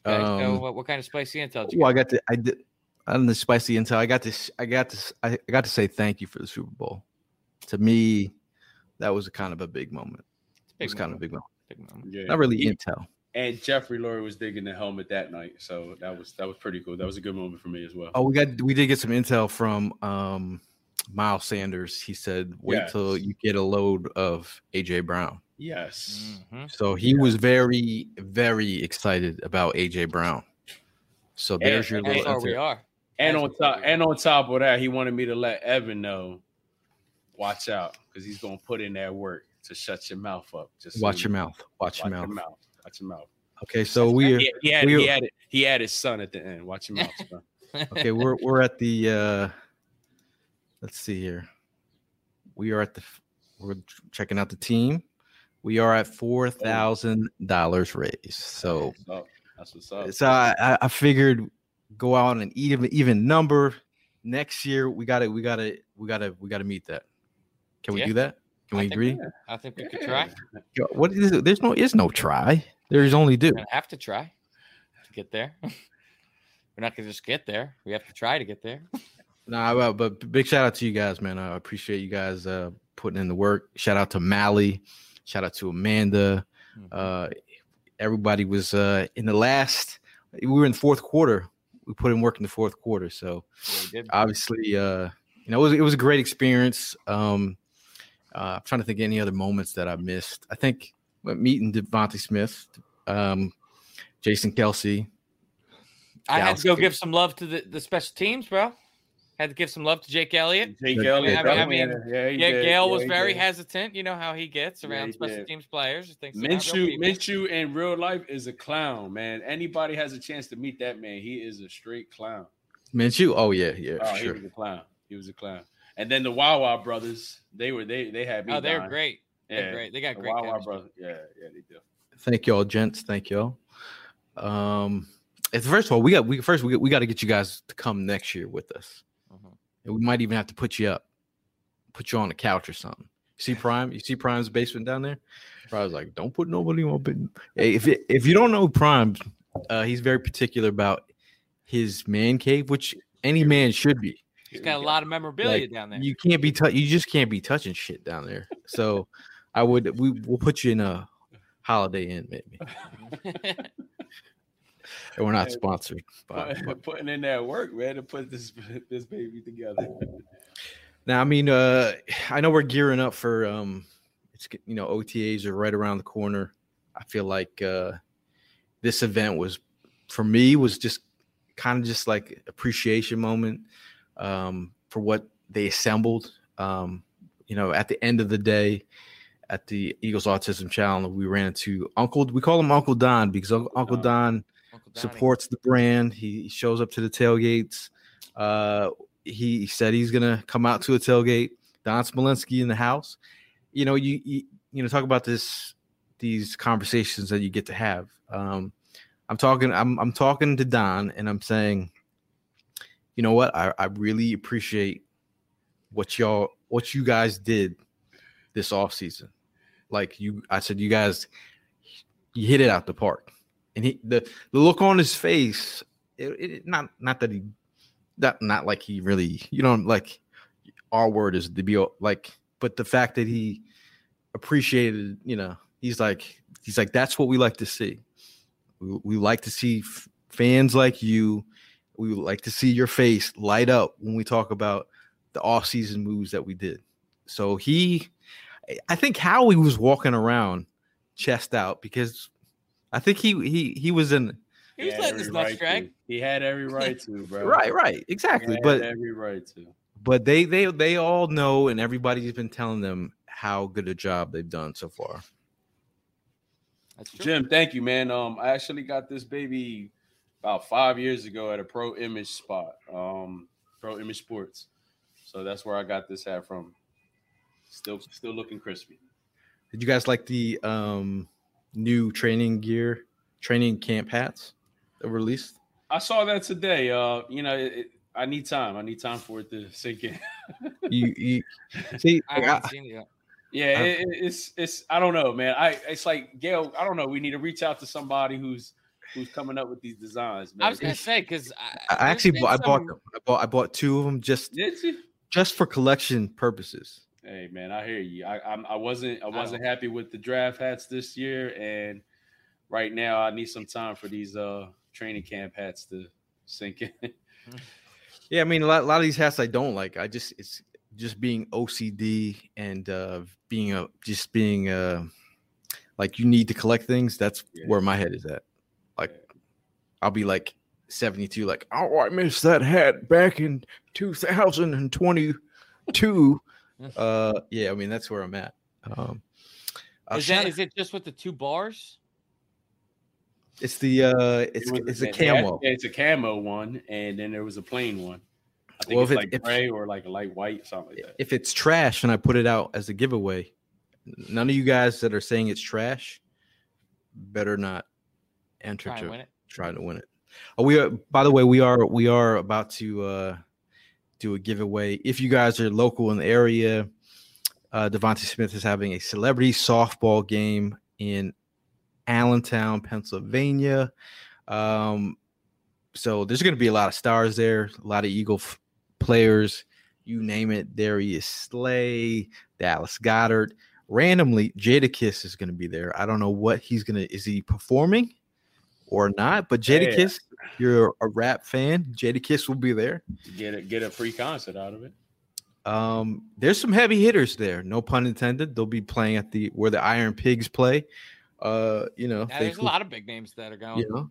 Okay, so Um, what, what kind of spicy intel? Did you Well, I got to I did on the spicy intel. I got this. I got this. I, I got to say thank you for the Super Bowl. To me, that was a kind of a big moment. It's a It big was kind of a big moment. big moment. Yeah. Not really He- intel. And Jeffrey Lurie was digging the helmet that night, so that was that was pretty cool. That was a good moment for me as well. Oh, we got we did get some intel from um Miles Sanders. He said, "Wait till you get a load of AJ Brown." Yes, Mhm. So he was very very excited about AJ Brown. So there's your and- little That's all we intel. are. and That's on top and on top of that, he wanted me to let Evan know, watch out, because he's gonna put in that work to shut your mouth up. Just so Watch you your mouth. Watch your mouth. your mouth. Watch your mouth. Okay, so we are He, he had we he are- had he had his son at the end. Watch your mouth. son. okay we're we're at the uh let's see here we are at the we're checking out the team we are at four thousand dollars raised so That's what's up. That's what's up. so I, I- I figured go out and eat even even number next year we gotta we gotta we gotta we gotta meet that can we Yeah. do that can I we think agree I think we could try. Yo, what is it? there's no is no try there's only do have to try to get there. We're not gonna just get there. We have to try to get there. Nah, but, but big shout out to you guys, man. I appreciate you guys uh, putting in the work. Shout out to Mally. Shout out to Amanda. Mhm. Uh, everybody was uh, in the last. We were in the fourth quarter. We put in work in the fourth quarter. So Yeah, obviously, uh, you know, it was it was a great experience. Um, uh, I'm trying to think of any other moments that I missed. I think meeting DeVonta Smith, um, Jason Kelce. I had to go Dallas give some love to the, the special teams, bro. Had to give some love to Jake Elliott. Jake Elliott. I mean- I mean, had a- yeah, Yeah, did. Gail Yeah, was very did. hesitant. You know how he gets Yeah, around he special did. teams players. Thinks they're not real Minshew. Minshew in real life is a clown, man. Anybody has a chance to meet that man, he is a straight clown. Minshew. Oh yeah, yeah, Oh, for he sure. was a clown. He was a clown. And then the Wawa brothers, they were they they had me. Oh, they're great. They're Yeah, great. They got great. Wawa chemistry. brothers. Yeah, yeah, they do. Thank y'all, gents. Thank y'all. Um, it's first of all, we got we first we, we got to get you guys to come next year with us, Mhm. and we might even have to put you up, put you on a couch or something. You see Prime? You see Prime's basement down there? Prime's like, don't put nobody on. But hey, if it, if you don't know Prime, uh, he's very particular about his man cave, which any man should be. He's got a lot of memorabilia Like, down there. You can't be tou- you just can't be touching shit down there. So I would we will put you in a Holiday Inn maybe. And we're not sponsored by. Put- Putting in that work, man, to put this this baby together. Now, I mean, uh, I know we're gearing up for um, it's you know OTAs are right around the corner. I feel like uh, this event was for me was just kind of just like appreciation moment um, for what they assembled. Um, you know, at the end of the day, at the Eagles Autism Challenge, we ran into Uncle. We call him Uncle Don because Uncle, Uncle Don Uncle supports the brand. He shows up to the tailgates. Uh, he said he's gonna come out to a tailgate. Don Smolenski in the house. You know, you, you you know talk about this these conversations that you get to have. Um, I'm talking. I'm I'm talking to Don, and I'm saying, you know what? I I really appreciate what y'all what you guys did this off season. Like you, I said, you guys, you hit it out the park. And he the, the look on his face it, it not not that he that not like he really you know like our word is to be like but the fact that he appreciated you know he's like he's like that's what we like to see. We, we like to see f- fans like you. We like to see your face light up when we talk about the off-season moves that we did. So he I think Howie was walking around chest out because I think he he he was in He was had letting his every nuts right drag. to. He had every right to, bro. right right He exactly had but every right to. but they they they all know and everybody's been telling them how good a job they've done so far. That's true. Jim, thank you, man. Um, I actually got this baby about five years ago at a Pro Image spot, um, Pro Image Sports. So that's where I got this hat from. Still, still looking crispy. Did you guys like the um new training gear, training camp hats that were released? I saw that today. Uh, you know, it, it- I need time. I need time for it to sink in. You, you see, I haven't seen it yet. Yeah, it, it- it's it's. I don't know, man. I it's like Gail. I don't know. We need to reach out to somebody who's who's coming up with these designs. Man. I was gonna say because I, I actually there's bought, I bought them. I bought I bought two of them just Did you? just for collection purposes. Hey man, I hear you. I I'm, I wasn't I I wasn't happy with the draft hats this year, and right now I need some time for these uh training camp hats to sink in. Yeah, I mean a lot, a lot of these hats I don't like. I just it's just being OCD and uh being a just being uh like you need to collect things. That's Yeah. where my head is at. Like I'll be like 72, like, oh, I missed that hat back in 2022. uh yeah, I mean that's where I'm at. Um uh, Is shout that out- is it just with the two bars? it's the uh it's It it's a they had- camo. It's a camo one, and then there was a plain one. I think Well, it's if it- like if- gray or like a light white, something like that. if it's trash and I put it out as a giveaway, none of you guys that are saying it's trash better not enter Try and to win it. try to win it. Oh, we are by the way, we are we are about to uh do a giveaway. If you guys are local in the area, uh DeVonta Smith is having a celebrity softball game in Allentown, Pennsylvania. Um so there's going to be a lot of stars there, a lot of Eagle f- players, you name it. Darius Slay, Dallas Goedert. Randomly, Jadakiss is going to be there. I don't know what he's going to. Is he performing or not? But Yeah. Jadakiss, you're a rap fan. Jadakiss will be there. Get it, get a free concert out of it. Um, there's some heavy hitters there. No pun intended. They'll be playing at the where the Iron Pigs play. Uh, you know, Yeah, they there's a lot of big names that are going. you know,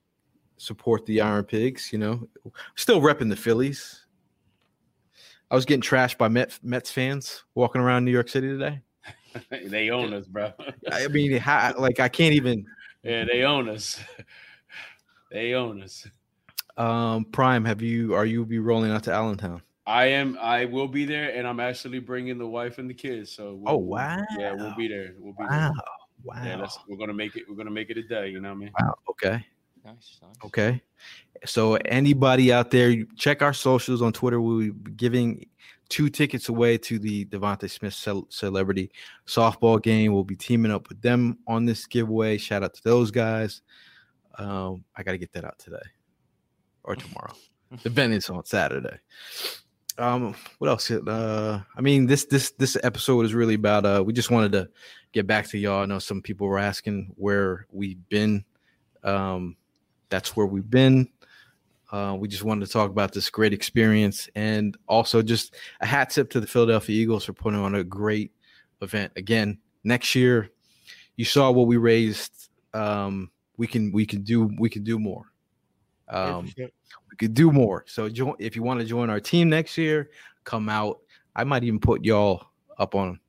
support the Iron Pigs. You know, still repping the Phillies. I was getting trashed by Met, Mets fans walking around New York City today. they own us, bro. I mean, how, like I can't even. yeah, they own us. They own us. Um, Prime, have you? Are you be rolling out to Allentown? I am. I will be there, and I'm actually bringing the wife and the kids. So we'll, Oh, we'll- Yeah, we'll be there. We'll be Wow, there. wow, Yeah, we're gonna make it. We're gonna make it a day. You know what I mean? wow. Okay, Nice, nice. okay. So anybody out there, check our socials on Twitter. We'll be giving two tickets away to the DeVonta Smith cel- celebrity softball game. We'll be teaming up with them on this giveaway. Shout out to those guys. Um, I got to get that out today or tomorrow. the event is on Saturday. Um, what else? Uh, I mean, this this this episode is really about. Uh, we just wanted to get back to y'all. I know some people were asking where we've been. Um, that's where we've been. Uh, we just wanted to talk about this great experience and also just a hat tip to the Philadelphia Eagles for putting on a great event. Again, next year, you saw what we raised. Um, we can we can do we can do more. Um, we could do more. So join if you want to join our team next year, come out. I might even put y'all up on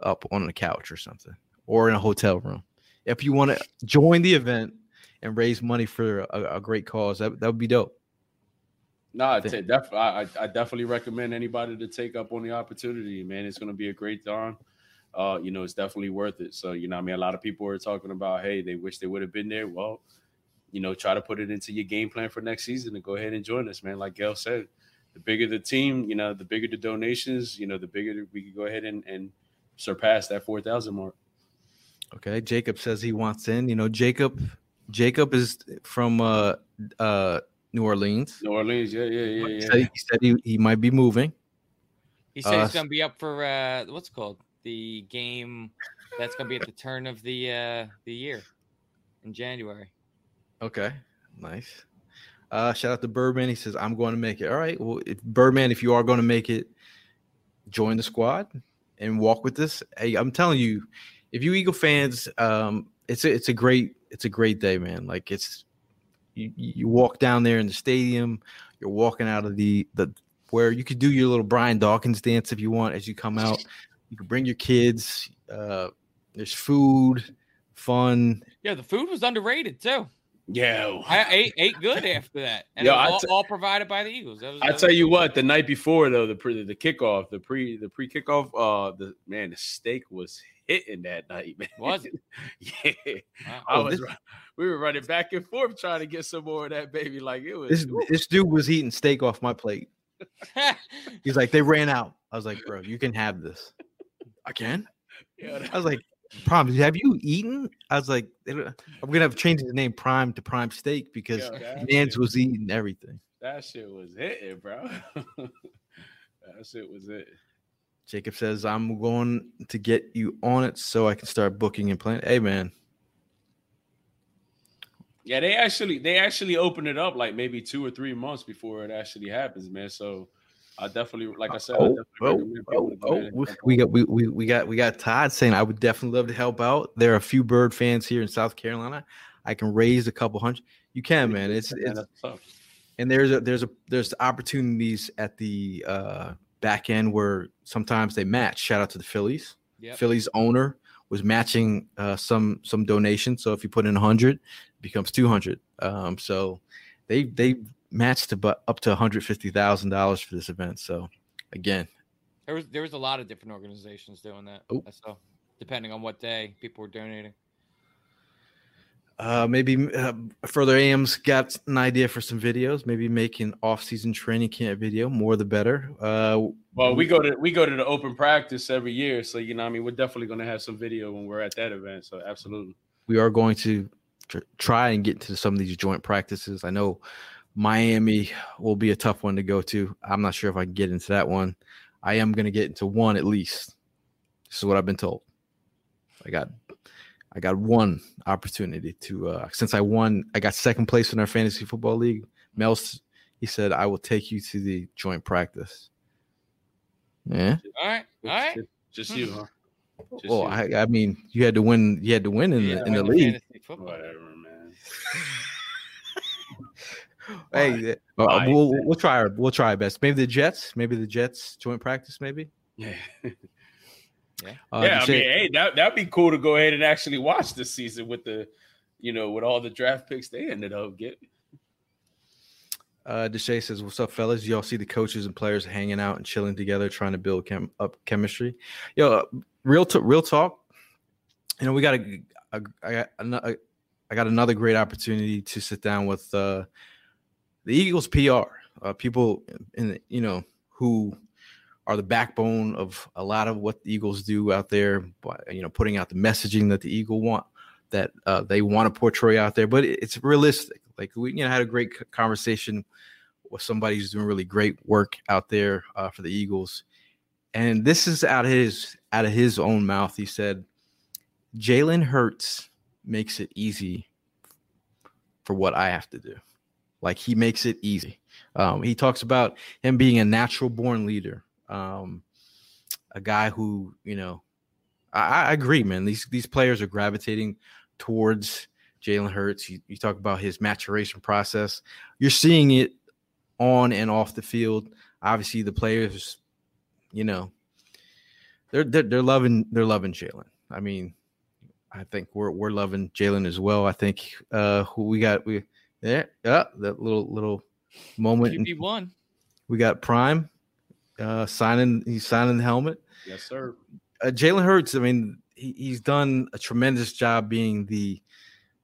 up on the couch or something, or in a hotel room. If you want to join the event and raise money for a, a great cause, that that would be dope. No, I, Think- def- I, I I definitely recommend anybody to take up on the opportunity, man. It's going to be a great time. Uh, you know, it's definitely worth it. So, you know, what I mean, a lot of people are talking about, hey, they wish they would have been there. Well, you know, try to put it into your game plan for next season and go ahead and join us, man. Like Gail said, the bigger the team, you know, the bigger the donations, you know, the bigger we can go ahead and, and surpass that 4,000 mark. Okay, Jacob says he wants in. You know, Jacob Jacob is from uh uh New Orleans. New Orleans, yeah, yeah, yeah, He yeah. said, he, said he, he might be moving. He said Uh, he's gonna be up for uh, what's it called the game that's gonna be at the turn of the uh, the year in January. Okay, nice. Uh, shout out to Birdman. He says, I'm going to make it. All right. Well, if Birdman, if you are going to make it, join the squad and walk with this. Hey, I'm telling you, if you Eagle fans, um, it's a, it's a great it's a great day, man. Like it's you, you walk down there in the stadium, you're walking out of the the where you could do your little Brian Dawkins dance if you want as you come out. You can bring your kids. Uh, there's food, fun. Yeah, the food was underrated too. Yeah, I ate, ate good after that, and Yo, it was all, t- all provided by the Eagles. That was, I that tell was- you what, the night before though, the pre the kickoff, the pre the pre kickoff, uh, the man, the steak was hitting that night, man. Was it? yeah, Wow. I Oh, was. this- we were running back and forth trying to get some more of that baby. Like it was. This this dude was eating steak off my plate. He's like, they ran out. I was like, bro, you can have this. I can. yeah, I was like, Prime, have you eaten? I was like, I'm gonna have to change the name Prime to Prime Steak because Yo, that Mans was eating everything. that shit was hitting, bro. that shit was it. Jacob says, I'm going to get you on it so I can start booking and planning. Hey man, Yeah, they actually they actually open it up like maybe two or three months before it actually happens, man. So I definitely, like I said, I Oh, oh, oh, oh, we, jump we on. got we, we we got we got Todd saying I would definitely love to help out. There are a few bird fans here in South Carolina. I can raise a couple hundred. You can, man. It's it's and there's a there's a there's opportunities at the uh back end where sometimes they match. Shout out to the Phillies. Yep. Phillies owner was matching uh, some some donations. So if you put in 100, becomes 200. Um, so they they matched about up to 150 thousand dollars for this event. So again, There was there was a lot of different organizations doing that. Oh. I saw, depending on what day people were donating. uh, maybe uh, further AM's got an idea for some videos. Maybe make an off-season training camp video. More the better. Uh, Well, we go to we go to the open practice every year, so you know, I mean, we're definitely going to have some video when we're at that event. So absolutely. we are going to tr- try and get to some of these joint practices. I know Miami will be a tough one to go to. I'm not sure if I can get into that one. I am going to get into one at least. This is what I've been told. I got I got one opportunity to uh since I won I got second place in our fantasy football league. Mel he said I will take you to the joint practice. Yeah. All right, all right. Just, just you, huh? Just Well, you. I, I mean, you had to win. You had to win in Yeah, the in the league. Whatever, man. Hey, uh, we'll we'll try our we'll try our best. Maybe the Jets, maybe the Jets joint practice, maybe. Yeah, Uh, yeah. I Deshae- mean, hey, that that'd be cool to go ahead and actually watch this season with the, you know, with all the draft picks they ended up getting. uh, Deshae says, "What's up, fellas? Y'all see the coaches and players hanging out and chilling together, trying to build chem- up chemistry. Yo, uh, real t- real talk. You know, we got a, a I got another I got another great opportunity to sit down with uh, the Eagles PR uh, people in you know who are the backbone of a lot of what the Eagles do out there. By, you know, putting out the messaging that the Eagle want that uh, they want to portray out there, but it's realistic. Like we, you know, had a great conversation with somebody who's doing really great work out there uh, for the Eagles, and this is out of his out of his own mouth. He said, "Jalen Hurts makes it easy for what I have to do. Like he makes it easy. Um, he talks about him being a natural born leader, um, a guy who you know. I, I agree, man. These these players are gravitating towards Jalen Hurts. You, you talk about his maturation process. You're seeing it on and off the field. Obviously, the players, you know, they're they're, they're loving they're loving Jalen. I mean, I think we're we're loving Jalen as well. I think uh who we got we yeah yeah that little little moment. QB one. we got Prime uh signing he's signing the helmet. Yes, sir. Uh, Jalen Hurts, I mean, he, he's done a tremendous job being the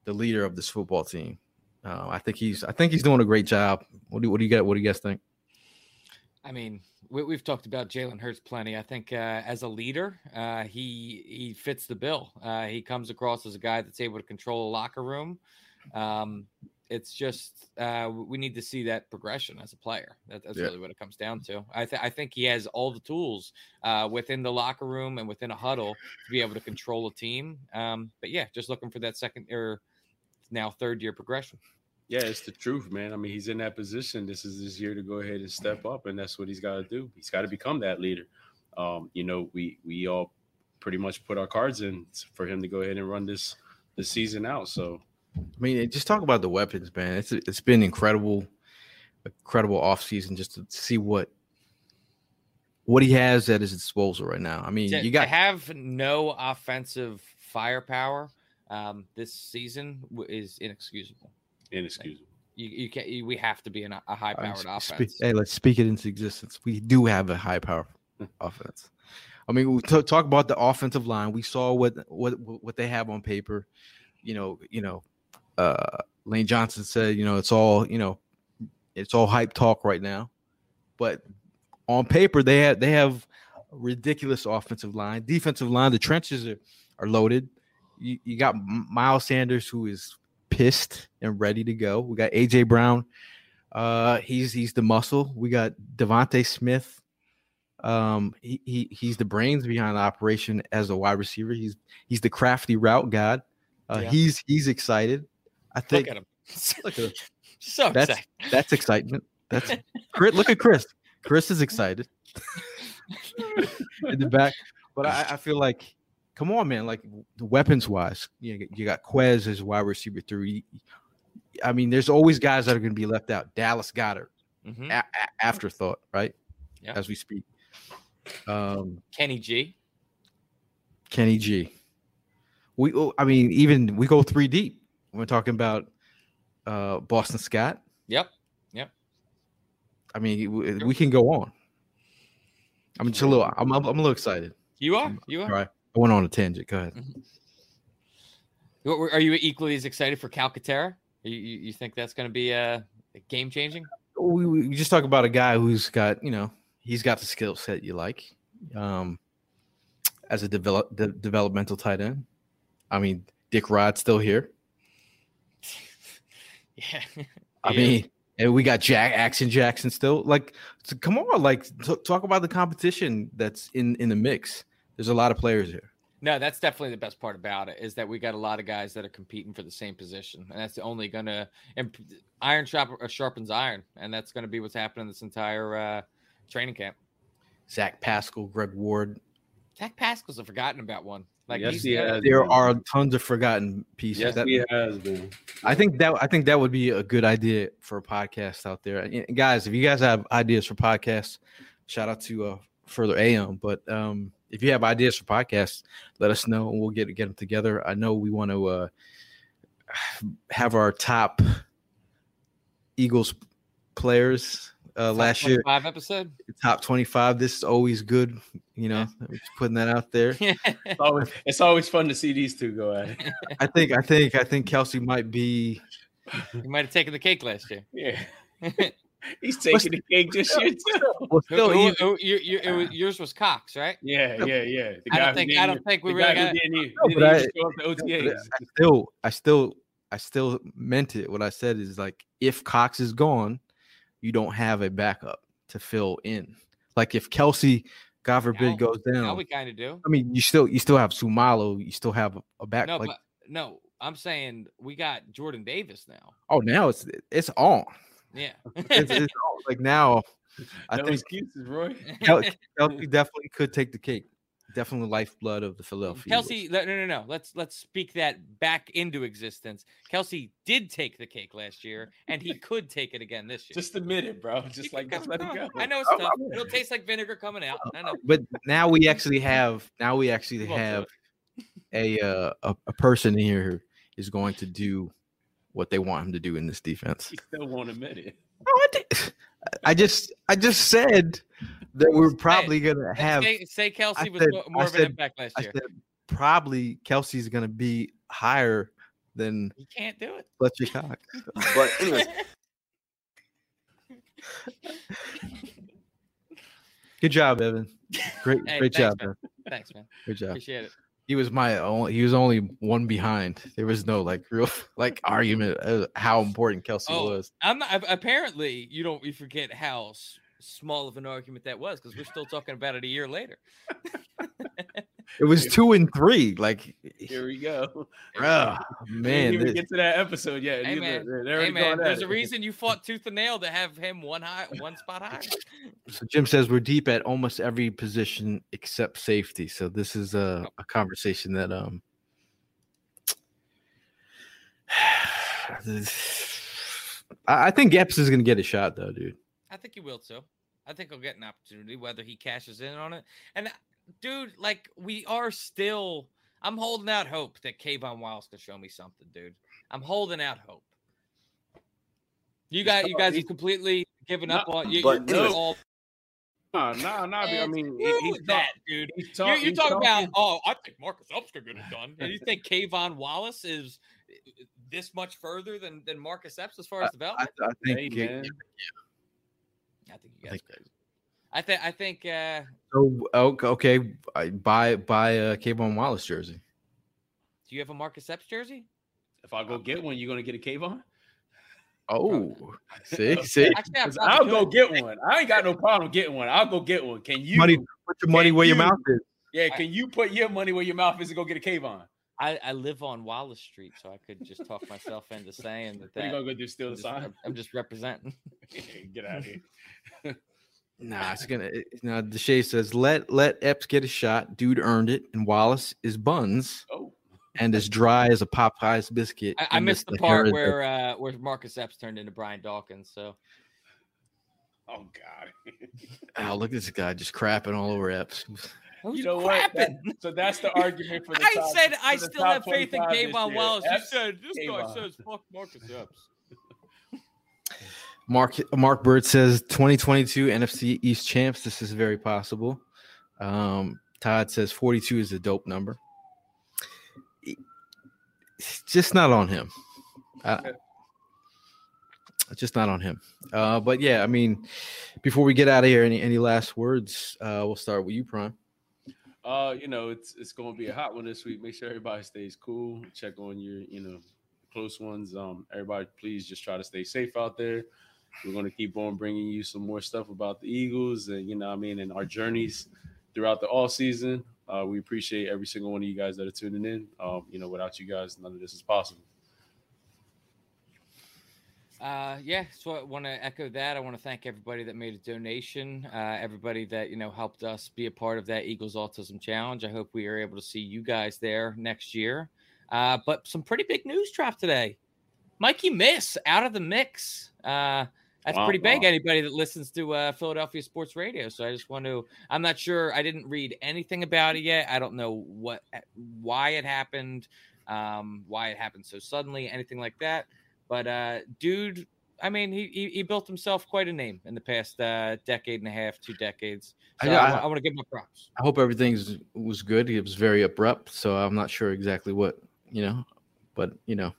the leader of this football team. Uh, I think he's I think he's doing a great job. What do what do you got? What do you guys think? I mean, we, we've talked about Jalen Hurts plenty. I think uh, as a leader, uh, he he fits the bill. Uh, he comes across as a guy that's able to control a locker room. Um, it's just uh, we need to see that progression as a player. That, that's Yeah. really what it comes down to. I, th- I think he has all the tools uh, within the locker room and within a huddle to be able to control a team. Um, but yeah, just looking for that second or now third year progression. Yeah, it's the truth, man. I mean, he's in that position. This is his year to go ahead and step up, and that's what he's got to do. He's got to become that leader. um, you know, we we all pretty much put our cards in for him to go ahead and run this the season out. So I mean, just talk about the weapons, man. It's it's been incredible, incredible offseason just to see what what he has at his disposal right now. I mean, to, you got to have no offensive firepower um, this season is inexcusable. inexcusable. You, you can't. You, we have to be in a, a high All right, powered spe- offense. hey, let's speak it into existence. We do have a high power offense. I mean, we t- talk about the offensive line. We saw what what what they have on paper. You know, you know, uh, Lane Johnson said, you know, it's all you know, it's all hype talk right now, but on paper they have they have a ridiculous offensive line, defensive line. The trenches are, are loaded. You, you got Miles Sanders who is pissed and ready to go. We got AJ Brown. Uh, he's he's the muscle. We got DeVonta Smith. Um, he, he he's the brains behind the operation as a wide receiver. He's he's the crafty route god. Uh, Yeah. He's he's excited. I Look think at him. look at him. so that's excited. that's excitement. That's Chris, look at Chris. Chris is excited in the back, but I, I feel like, come on, man. Like the weapons wise, you you got Quez as wide receiver three. I mean, there's always guys that are going to be left out. Dallas Goedert, Mhm. a- a- afterthought, right? Yeah. As we speak, um, Kenny G. Kenny G. We, oh, I mean, even we go three deep. We're talking about uh, Boston Scott. Yep. Yep. I mean, we, can go on. I'm just a little. I'm, I'm, I'm a little excited. You are. You are. right, I went on a tangent. Go ahead. You- Are you equally as excited for Calcaterra? You, you, you think that's going to be uh, game changing? We, we we just talk about a guy who's got you know he's got the skill set you like, um, as a develop de- developmental tight end. I mean, Dick Rod's still here. Yeah. I mean, and we got Jack Action Jackson still. Like, so come on, like t- talk about the competition that's in in the mix. There's a lot of players here. No, that's definitely the best part about it is that we got a lot of guys that are competing for the same position, and that's only going to imp- iron sharp, uh, sharpens iron, and that's going to be what's happening this entire uh, training camp. Zach Pascal, Greg Ward. Zach Pascal's a forgotten about one. Like Yes, he's he there. has. There are tons of forgotten pieces. Yes, that, he has been. I think that I think that would be a good idea for a podcast out there. And guys, if you guys have ideas for podcasts, shout out to uh, Further AM. But um, if you have ideas for podcasts, let us know and we'll get get them together. I know we want to uh, have our top Eagles players uh, Top last year, 25 episode. top twenty five. This is always good. You know, just putting that out there. It's always, it's always fun to see these two go at it. I think I think I think Kelce might be. you might have taken the cake last year. Yeah. He's taking the cake this year too. Well, still, Who- even- who- you- you- it was- yours was Cox, right? Yeah, yeah, yeah. The I don't think- I don't think we the really guy who got- didn't, even- No, didn't but I- show up to OTAs. I still, I still, I still meant it. What I said is like, if Cox is gone, you don't have a backup to fill in. Like if Kelce, God forbid, Now- goes down. Now we kind of do. I mean, you still, you still have Sumalo. You still have a, a back. No, like, but no, I'm saying we got Jordan Davis now. oh, now it's it's on. Yeah. It's, it's on. Like now, I no think excuses, Roy. Kel- Kelce definitely could take the cake. Definitely lifeblood of the Philadelphia. Kelce, no, no, no, no. Let's let's speak that back into existence. Kelce did take the cake last year, and he could take it again this year. Just admit it, bro. Just like just let it go. I know it's I'm- tough. I'm- It'll taste like vinegar coming out. I know. but now we actually have now we actually Come on, have a, uh, a a person here who is going to do what they want him to do in this defense. He still won't admit it. Oh, I, did- I just I just said that we're probably gonna have. say, say Kelce I was said- more I of an said- impact last I year. said probably Kelce's gonna be higher than you can't do it. Let Fletcher Cox. But anyways, good job, Evan. Great, Hey, great thanks, job, man. man. Thanks, man. Good job. Appreciate it. He was my only. He was only one behind. There was no like real like argument of how important Kelce Oh, was. I'm not, apparently you don't you forget how s- small of an argument that was because we're still talking about it a year later. It was two and three. Like, Here we go. bruh, Man, man, didn't even this- get to that episode yet. Hey man, hey man, there's a it. reason you fought tooth and nail to have him one high, one spot higher. so Jim says we're deep at almost every position except safety. So this is a, a conversation that um I I think Epps is gonna get a shot though, dude. I think he will too. I think he'll get an opportunity, whether he cashes in on it. And dude, like we are still. I'm holding out hope that K'Von Wallace can show me something, dude. I'm holding out hope. You guys, you guys have completely given up on you. but You're anyway. all Nah, nah, nah. I mean, he- he's that, talk- dude. He's You, talk- you he's talk about, oh, I think Marcus Epps could get it done, and you think K'Von Wallace is uh, this much further than than Marcus Epps as far as I, development? I Hey, think man. I think you I guys. I think. I think. uh so. Okay, okay, I buy buy a K'Von Wallace jersey. Do you have a Marcus Epps jersey? If I go get one, you gonna get a K'Von? Oh, see, see, Actually, I 'Cause probably I'll go get one. I ain't got no problem getting one. I'll go get one. Can you? money, put your money Can where your mouth is. Yeah, can you put your money where your mouth is and go get a K'Von? I, I live on Wallace Street, so I could just talk myself into saying that. What are you gonna go do? Steal the just, sign? I'm just representing. get out of here. Nah, it's gonna. It, now Deshae says let let Epps get a shot. Dude earned it, and Wallace is buns Oh, and as dry as a Popeye's biscuit. I, I missed the Sahara part Desert. where uh, where Marcus Epps turned into Brian Dawkins. So oh God. Oh, look at this guy just crapping all over Epps. Who's you know what? That- so that's the argument for the. I top- said I still have faith in 25 this K'Von. Wallace. You said this guy says fuck Marcus Epps. Mark Mark Bird says 2022 NFC East champs. This is very possible. Um, Todd says 42 is a dope number. It's just not on him. I- just not on him. Uh, but yeah, I mean, before we get out of here, any any last words? Uh, we'll start with you, Prime. Uh, you know, it's it's gonna be a hot one this week. Make sure everybody stays cool. Check on your, you know, close ones. Um, everybody, please just try to stay safe out there. We're gonna keep on bringing you some more stuff about the Eagles and you know, I mean, and our journeys throughout the all season. Uh, we appreciate every single one of you guys that are tuning in. Um, you know, without you guys, none of this is possible. Uh, yeah, so I want to echo that. I want to thank everybody that made a donation, uh, everybody that you know helped us be a part of that Eagles Autism Challenge. I hope we are able to see you guys there next year. Uh, but some pretty big news dropped today. Mikey Miss out of the mix. Uh, that's Wow, pretty big. wow. Anybody that listens to uh, Philadelphia sports radio. So I just want to. I'm not sure. I didn't read anything about it yet. I don't know what, why it happened, um, why it happened so suddenly, anything like that. But uh, dude, I mean, he, he he built himself quite a name in the past uh, decade and a half, two decades. I- So I, I- want to give him props. I hope everything's was good. It was very abrupt, so I'm not sure exactly what you know, but you know,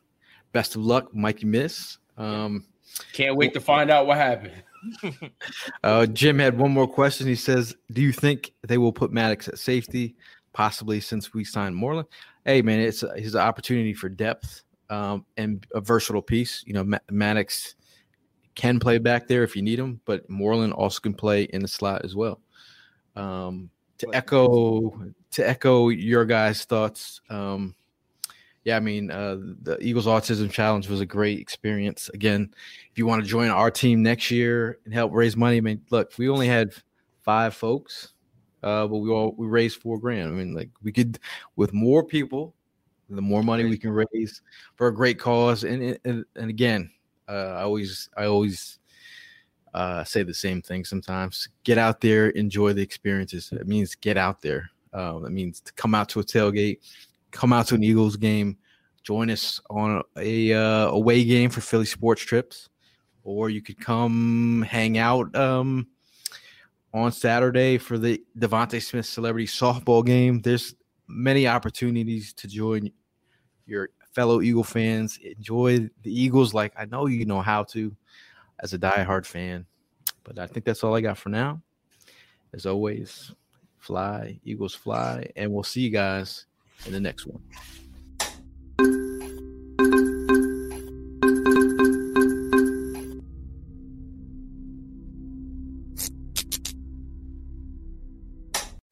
best of luck, Mikey Miss. Um, Can't wait to find out what happened. uh, Jim had one more question. He says, "Do you think they will put Maddox at safety, possibly since we signed Moreland?" Hey, man, it's a, it's an opportunity for depth um, and a versatile piece. You know, Ma- Maddox can play back there if you need him, but Moreland also can play in the slot as well. Um, to echo to echo your guys' thoughts, um, yeah, I mean, uh, the Eagles Autism Challenge was a great experience. Again, if you want to join our team next year and help raise money, I mean, look, we only had five folks, uh, but we all we raised four grand. I mean, like we could with more people, the more money we can raise for a great cause. And and, and again, uh, I always I always uh, say the same thing sometimes. Get out there, enjoy the experiences. It means get out there. Uh, that means to come out to a tailgate, come out to an Eagles game, join us on a uh, away game for Philly sports trips, or you could come hang out um, on Saturday for the Devontae Smith Celebrity Softball game. There's many opportunities to join your fellow Eagle fans. Enjoy the Eagles like I know you know how to as a diehard fan. But I think that's all I got for now. As always, fly, Eagles fly, and we'll see you guys in the next one.